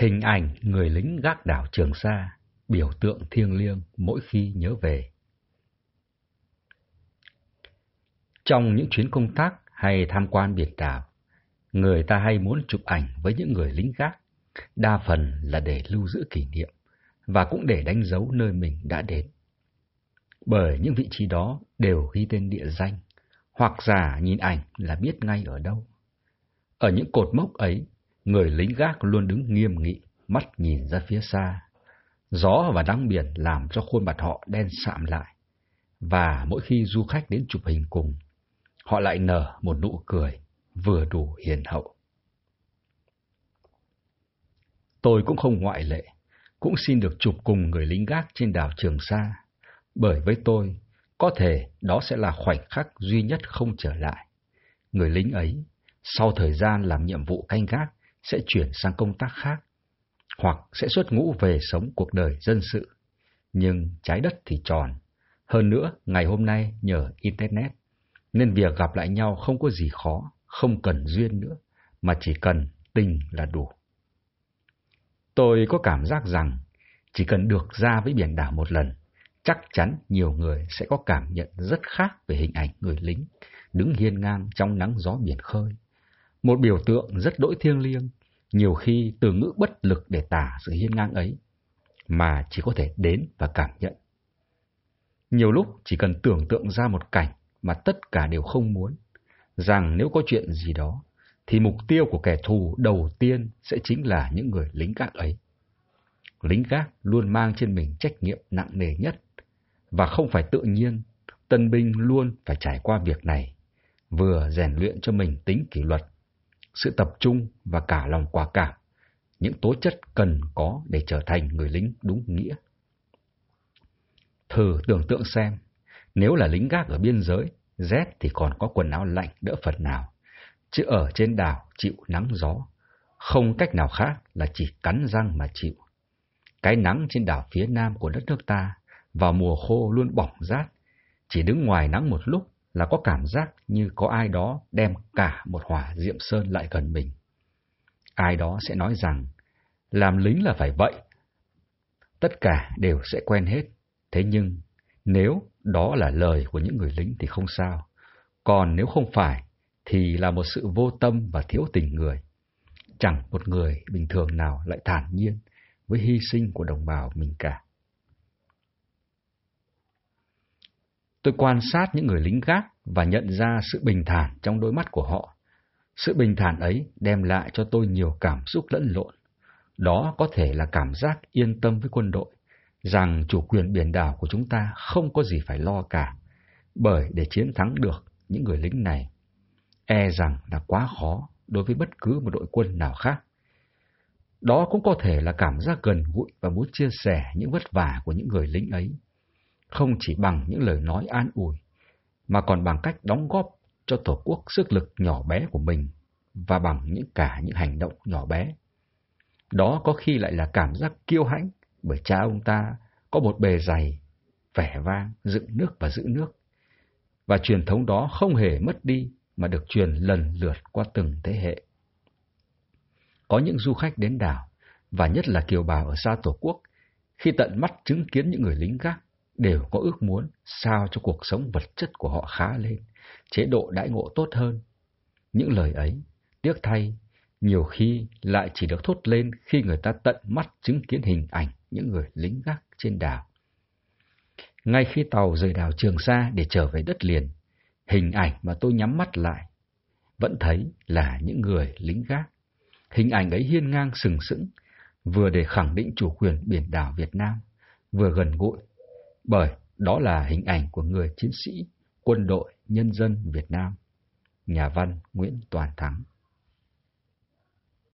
Hình ảnh người lính gác đảo Trường Sa, biểu tượng thiêng liêng mỗi khi nhớ về. Trong những chuyến công tác hay tham quan biển đảo, người ta hay muốn chụp ảnh với những người lính gác, đa phần là để lưu giữ kỷ niệm và cũng để đánh dấu nơi mình đã đến. Bởi những vị trí đó đều ghi tên địa danh, hoặc giả nhìn ảnh là biết ngay ở đâu. Ở những cột mốc ấy, người lính gác luôn đứng nghiêm nghị, mắt nhìn ra phía xa. Gió và nắng biển làm cho khuôn mặt họ đen sạm lại. Và mỗi khi du khách đến chụp hình cùng, họ lại nở một nụ cười vừa đủ hiền hậu. Tôi cũng không ngoại lệ, cũng xin được chụp cùng người lính gác trên đảo Trường Sa, bởi với tôi, có thể đó sẽ là khoảnh khắc duy nhất không trở lại. Người lính ấy, sau thời gian làm nhiệm vụ canh gác, sẽ chuyển sang công tác khác, hoặc sẽ xuất ngũ về sống cuộc đời dân sự. Nhưng trái đất thì tròn. Hơn nữa, ngày hôm nay nhờ Internet, nên việc gặp lại nhau không có gì khó, không cần duyên nữa, mà chỉ cần tình là đủ. Tôi có cảm giác rằng chỉ cần được ra với biển đảo một lần, chắc chắn nhiều người sẽ có cảm nhận rất khác về hình ảnh người lính đứng hiên ngang trong nắng gió biển khơi. Một biểu tượng rất đỗi thiêng liêng, nhiều khi từ ngữ bất lực để tả sự hiên ngang ấy, mà chỉ có thể đến và cảm nhận. Nhiều lúc chỉ cần tưởng tượng ra một cảnh mà tất cả đều không muốn, rằng nếu có chuyện gì đó, thì mục tiêu của kẻ thù đầu tiên sẽ chính là những người lính gác ấy. Lính gác luôn mang trên mình trách nhiệm nặng nề nhất, và không phải tự nhiên, tân binh luôn phải trải qua việc này, vừa rèn luyện cho mình tính kỷ luật, sự tập trung và cả lòng quả cảm, những tố chất cần có để trở thành người lính đúng nghĩa. Thử tưởng tượng xem, nếu là lính gác ở biên giới, rét thì còn có quần áo lạnh đỡ phần nào, chứ ở trên đảo chịu nắng gió, không cách nào khác là chỉ cắn răng mà chịu. Cái nắng trên đảo phía nam của đất nước ta vào mùa khô luôn bỏng rát, chỉ đứng ngoài nắng một lúc là có cảm giác như có ai đó đem cả một hỏa diệm sơn lại gần mình. Ai đó sẽ nói rằng, làm lính là phải vậy. Tất cả đều sẽ quen hết, thế nhưng nếu đó là lời của những người lính thì không sao, còn nếu không phải thì là một sự vô tâm và thiếu tình người. Chẳng một người bình thường nào lại thản nhiên với hy sinh của đồng bào mình cả. Tôi quan sát những người lính gác và nhận ra sự bình thản trong đôi mắt của họ. Sự bình thản ấy đem lại cho tôi nhiều cảm xúc lẫn lộn. Đó có thể là cảm giác yên tâm với quân đội, rằng chủ quyền biển đảo của chúng ta không có gì phải lo cả, bởi để chiến thắng được những người lính này, e rằng là quá khó đối với bất cứ một đội quân nào khác. Đó cũng có thể là cảm giác gần gũi và muốn chia sẻ những vất vả của những người lính ấy, không chỉ bằng những lời nói an ủi, mà còn bằng cách đóng góp cho Tổ quốc sức lực nhỏ bé của mình và bằng những cả những hành động nhỏ bé. Đó có khi lại là cảm giác kiêu hãnh bởi cha ông ta có một bề dày, vẻ vang, dựng nước và giữ nước. Và truyền thống đó không hề mất đi mà được truyền lần lượt qua từng thế hệ. Có những du khách đến đảo, và nhất là kiều bào ở xa Tổ quốc, khi tận mắt chứng kiến những người lính gác, đều có ước muốn sao cho cuộc sống vật chất của họ khá lên, chế độ đãi ngộ tốt hơn. Những lời ấy, tiếc thay, nhiều khi lại chỉ được thốt lên khi người ta tận mắt chứng kiến hình ảnh những người lính gác trên đảo. Ngay khi tàu rời đảo Trường Sa để trở về đất liền, hình ảnh mà tôi nhắm mắt lại vẫn thấy là những người lính gác. Hình ảnh ấy hiên ngang sừng sững, vừa để khẳng định chủ quyền biển đảo Việt Nam, vừa gần gũi, bởi đó là hình ảnh của người chiến sĩ, quân đội, nhân dân Việt Nam. Nhà văn Nguyễn Toàn Thắng